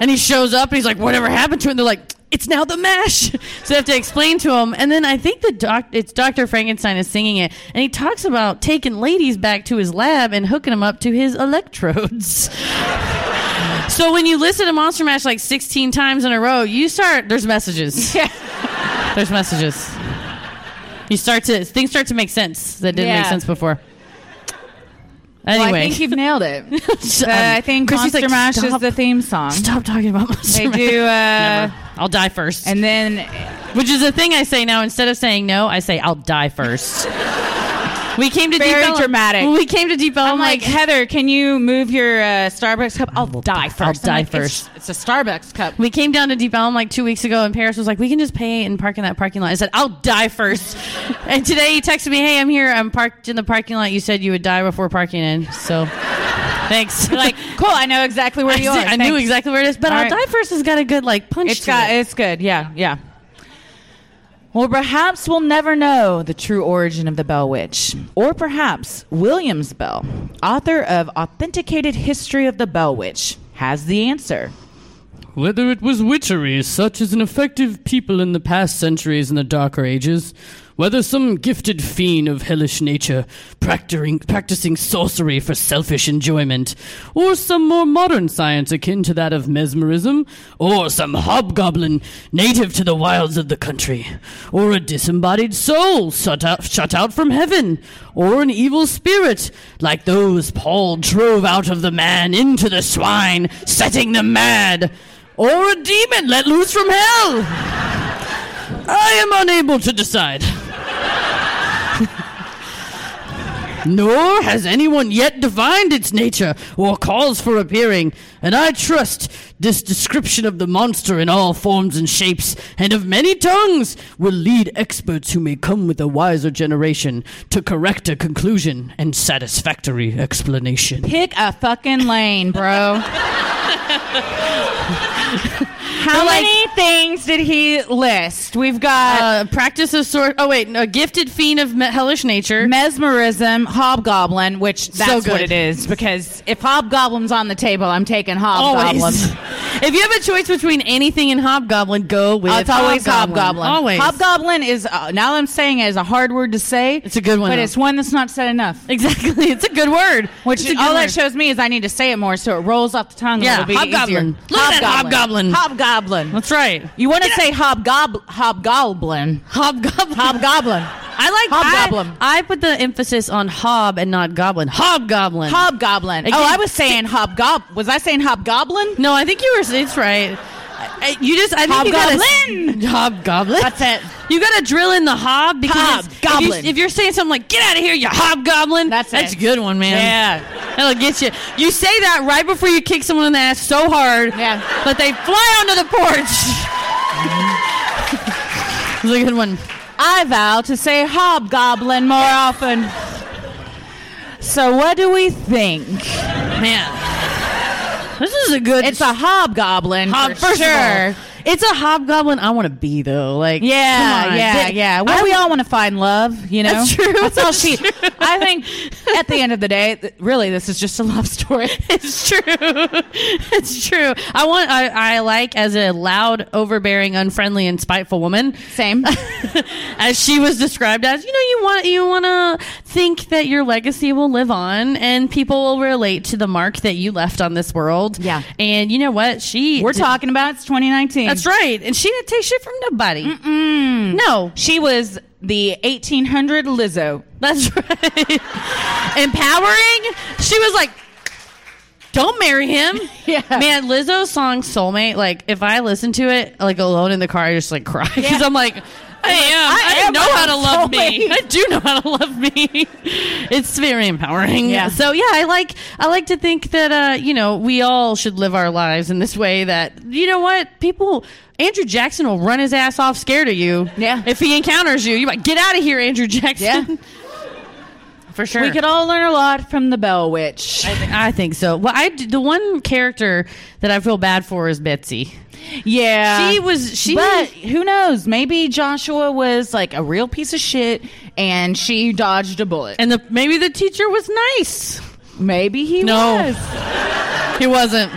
And he shows up and he's like, "Whatever happened to it?" And they're like. It's now the mash, so I have to explain to him. And then I think the doc, it's Doctor Frankenstein is singing it, and he talks about taking ladies back to his lab and hooking them up to his electrodes. So when you listen to Monster Mash like 16 times in a row, you start there's messages. Yeah. There's messages. You start to things start to make sense that didn't make sense before. Well, Anyway, I think you've nailed it. So, Uh, I um, think Chrissy's Monster like, Mash is "Stop- the theme song. Stop talking about Monster They Mash. do, uh, Never. I'll die first. And then, which is the thing I say now. Instead of saying no, I say I'll die first. we came to Very Deep dramatic. When we came to Deep Ellum, I'm like, Heather, can you move your uh, Starbucks cup? I'll die 1st I'll die first. It's, it's a Starbucks cup. We came down to Deep Ellum like two weeks ago, and Paris was like, "We can just pay and park in that parking lot." I said, "I'll die first. and today he texted me, "Hey, I'm here. I'm parked in the parking lot. You said you would die before parking in, so thanks." You're like, cool. I know exactly where I, you are. I knew exactly where it is, but All I'll right. die first has got a good like punch. It's to got. it. It's good. Yeah, yeah. Well, perhaps we'll never know the true origin of the Bell Witch. Or perhaps Williams Bell, author of Authenticated History of the Bell Witch, has the answer. Whether it was witchery, such as an effective people in the past centuries in the darker ages, whether some gifted fiend of hellish nature practicing, practicing sorcery for selfish enjoyment, or some more modern science akin to that of mesmerism, or some hobgoblin native to the wilds of the country, or a disembodied soul shut out, shut out from heaven, or an evil spirit like those Paul drove out of the man into the swine, setting them mad, or a demon let loose from hell. I am unable to decide. Nor has anyone yet divined its nature or cause for appearing, and I trust this description of the monster in all forms and shapes and of many tongues will lead experts who may come with a wiser generation to correct a conclusion and satisfactory explanation. Pick a fucking lane, bro. How many things did he list? We've got Uh, practice of sort. Oh wait, a gifted fiend of me- hellish nature. mesmerism, hobgoblin, which that's good. what it is. Because if hobgoblin's on the table, I'm taking hobgoblin. If you have a choice between anything and hobgoblin, go with Oh, it's always hobgoblin. Always. Hobgoblin is uh, now I'm saying it is a hard word to say. It's a good one, but though. it's one that's not said enough. Exactly. It's a good word. Which good all word. that shows me is I need to say it more so it rolls off the tongue. Yeah, a little bit hobgoblin. Look at that hobgoblin. Hobgoblin. That's right. You want to say hobgob hobgoblin? Hobgoblin. Hobgoblin. I like Hobgoblin. I, I put the emphasis on hob and not goblin. Hobgoblin. Hobgoblin. Again- oh, I was saying hobgob. Was I saying hobgoblin? No, I think you were. It's right. I- You just, I think Hobgoblin. you gotta hobgoblin. That's it. You gotta drill in the hob because if you- Hobgoblin. If, you, are saying something like "Get out of here, you hobgoblin," That's that's it. a good one, man. Yeah. that'll get you. You say that right before you kick someone in the ass so hard, Yeah. that they fly onto the porch. It's a good one. I vow to say hobgoblin more often. So what do we think? Man, this is a good. It's a hobgoblin Hob- for first of all, sure. It's a hobgoblin I want to be though. Like, Yeah, yeah, Th- yeah. Well, we all want to find love, you know. That's true. That's all she. true. I think at the end of the day, th- really, this is just a love story. It's true. it's true. I want. I, I like as a loud, overbearing, unfriendly, and spiteful woman. Same. as she was described as. You know, you want you want to think that your legacy will live on, and people will relate to the mark that you left on this world. Yeah. And you know what? She. We're did- talking about it's 2019. That's right. And she didn't take shit from nobody. No. She was the 1800 Lizzo. That's right. Empowering. She was like, don't marry him. Yeah. Man, Lizzo's song Soulmate, like, if I listen to it, like, alone in the car, I just, like, cry. Because Yeah. I'm like, I am. I, am know how to love me. I do know how to love me. It's very empowering. Yeah. So yeah, I like I like to think that uh, you know, we all should live our lives in this way that you know what? People Andrew Jackson will run his ass off scared of you. Yeah. If he encounters you, you might get out of here, Andrew Jackson. Yeah. For sure. We could all learn a lot from the Bell Witch. I, think, I think so. Well, I the one character that I feel bad for is Betsy. Yeah. She was she but who knows? Maybe Joshua was like a real piece of shit and she dodged a bullet. and the maybe the teacher was nice. Maybe he No. was. He wasn't.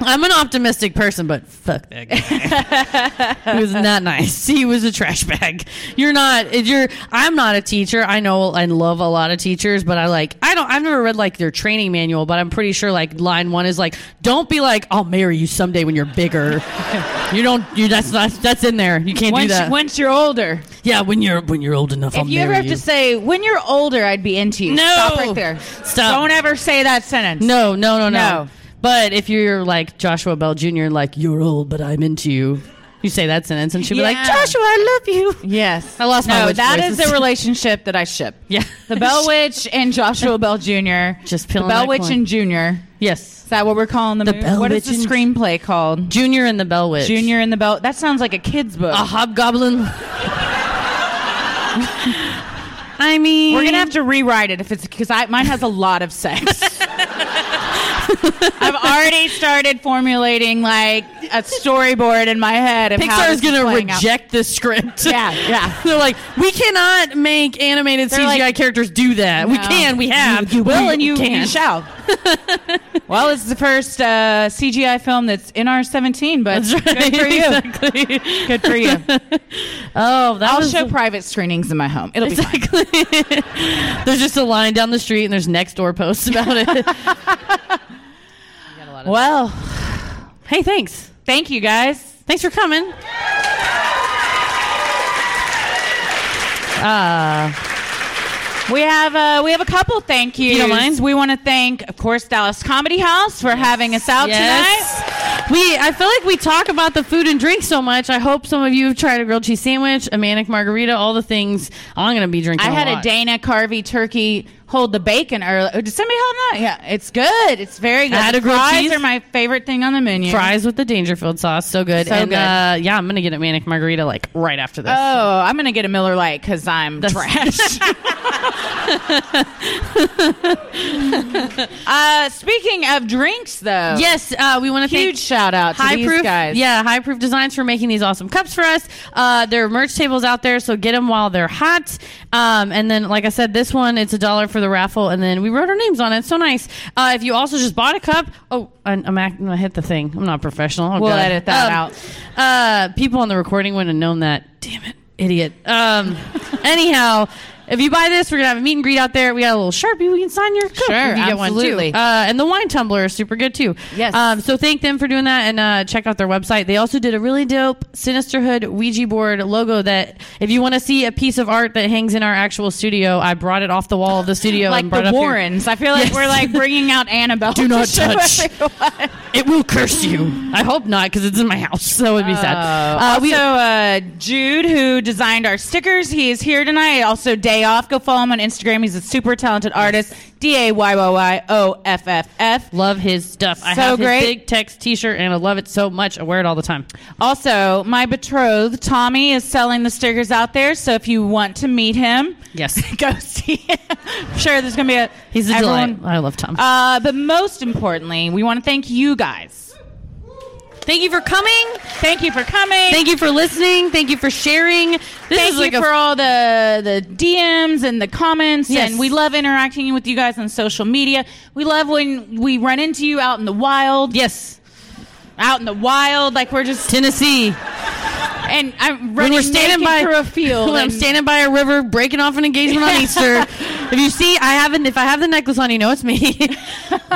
I'm an optimistic person, but fuck that guy. he was not nice. He was a trash bag. You're not. You're. I'm not a teacher. I know and love a lot of teachers, but I like. I don't. I've never read like their training manual, but I'm pretty sure like line one is like, don't be like, I'll marry you someday when you're bigger. you don't. You. That's not. That's in there. You can't Once, do that. once you're older. yeah, when you're when you're old enough, I'll if you ever have to say, when you're older, I'd be into you. No. Stop right there. Stop. Don't ever say that sentence. No, no, no, no. No. But if you're like Joshua Bell Jr., like you're old, but I'm into you, you say that sentence, and she'll be like, Joshua, I love you. Yes. I lost my no, witch that voices. is the relationship that I ship. Yeah, The Bell Witch and Joshua Bell Jr. Just the peeling Bell that Witch corn. and Junior. Yes, Is that what we're calling the, The movie? Bell What is Witch the and- screenplay called? Junior and the Bell Witch. Junior and the Bell. That sounds like a kid's book. a hobgoblin. I mean, We're gonna have to rewrite it if it's because I mine has a lot of sex. I've already started formulating like a storyboard in my head of how Pixar's is playing out. reject the script. Yeah, yeah. They're like, we cannot make animated They're CGI like, characters do that. We can. We have. You will We and you, can. you shall. well, it's the first uh, CGI film that's in our 17, but right. good for you. Exactly. Good for you. Oh, that I'll was show private screenings in my home. It'll be fine. Exactly. there's just a line down the street, and there's next door posts about it. Well, hey, thanks. thank you guys. Thanks for coming. Uh, We have uh, we have a couple thank yous. you don't mind? We want to thank, of course, Dallas Comedy House for having us out tonight. We, I feel like we talk about the food and drink so much. I hope some of you have tried a grilled cheese sandwich, a manic margarita, all the things. I'm gonna be drinking. I had a. Dana Carvey turkey hold the bacon earlier. Did somebody hold that? Yeah, it's good. It's very good. I had The a grilled fries cheese. are my favorite thing on the menu. fries with the Dangerfield sauce, so good. So and good. Uh, yeah, I'm gonna get a manic margarita like right after this. Oh, I'm gonna get a Miller Lite because I'm trash. uh, speaking of drinks, though, Yes, uh, we want to huge shout out to High these Proof, guys. yeah, High Proof Designs for making these awesome cups for us. Uh, there are merch tables out there, so get them while they're hot. Um, and then, like I said, this one it's a dollar for for the raffle, and then we wrote our names on it. So nice. Uh, if you also just bought a cup, oh, I'm, I'm act- I hit the thing. I'm not professional. Oh, We'll God. edit that Um, out. Uh, people on the recording wouldn't have known that. Damn it, idiot. Um, anyhow. If you buy this, we're gonna have a meet and greet out there. We got a little sharpie. We can sign your cup Sure, if you get absolutely. one too. Uh, and the wine tumbler is super good too. Yes. Um, so thank them for doing that and uh, check out their website. They also did a really dope Sinisterhood Ouija board logo that if you want to see a piece of art that hangs in our actual studio, I brought it off the wall of the studio like and brought the up here. Warrens. I feel like Yes. we're like bringing out Annabelle. Do not show touch. everyone. It will curse you. I hope not because it's in my house. So it would be sad. Uh, also, uh, Jude, who designed our stickers, he is here tonight. Also, Day Off. Go follow him on Instagram. He's a super talented artist. D A Y Y Y O F F F. Love his stuff. I So have his great. big text T-shirt and I love it so much. I wear it all the time. Also, my betrothed Tommy is selling the stickers out there. So if you want to meet him, Yes. go see him. I'm sure there's gonna be a He's a everyone- delight. I love Tom. Uh, but most importantly, we want to thank you guys. Thank you for coming. Thank you for coming. Thank you for listening. Thank you for sharing. This Thank you like for all the the DMs and the comments, Yes. and we love interacting with you guys on social media. We love when we run into you out in the wild. Yes, out in the wild, like we're just Tennessee. And I'm when running we're standing by through a field. when I'm standing by a river, breaking off an engagement on Easter. If you see, I haven't. If I have the necklace on, you know it's me.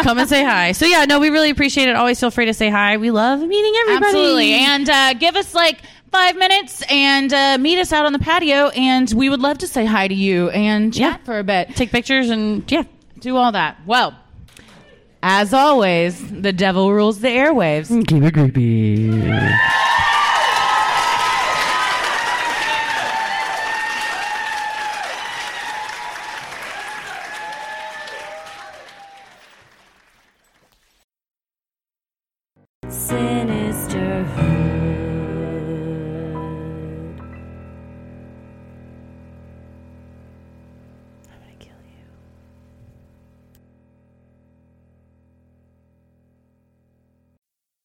Come and say hi. So yeah, no, we really appreciate it. Always feel free to say hi. We love meeting everybody. Absolutely. And uh, give us like five minutes and uh, meet us out on the patio. And we would love to say hi to you and chat for a bit. Take pictures and yeah. Do all that. Well, as always, the devil rules the airwaves. Keep it creepy. Sinisterhood.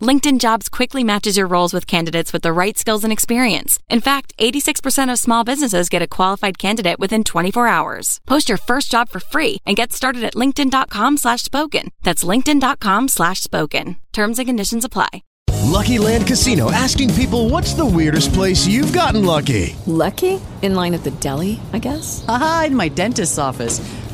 LinkedIn Jobs quickly matches your roles with candidates with the right skills and experience. In fact, 86% of small businesses get a qualified candidate within 24 hours. Post your first job for free and get started at linkedin.com slash spoken. That's linkedin.com slash spoken. Terms and conditions apply. LuckyLand Casino asking people what's the weirdest place you've gotten lucky? Lucky? In line at the deli, I guess? Aha, in my dentist's office.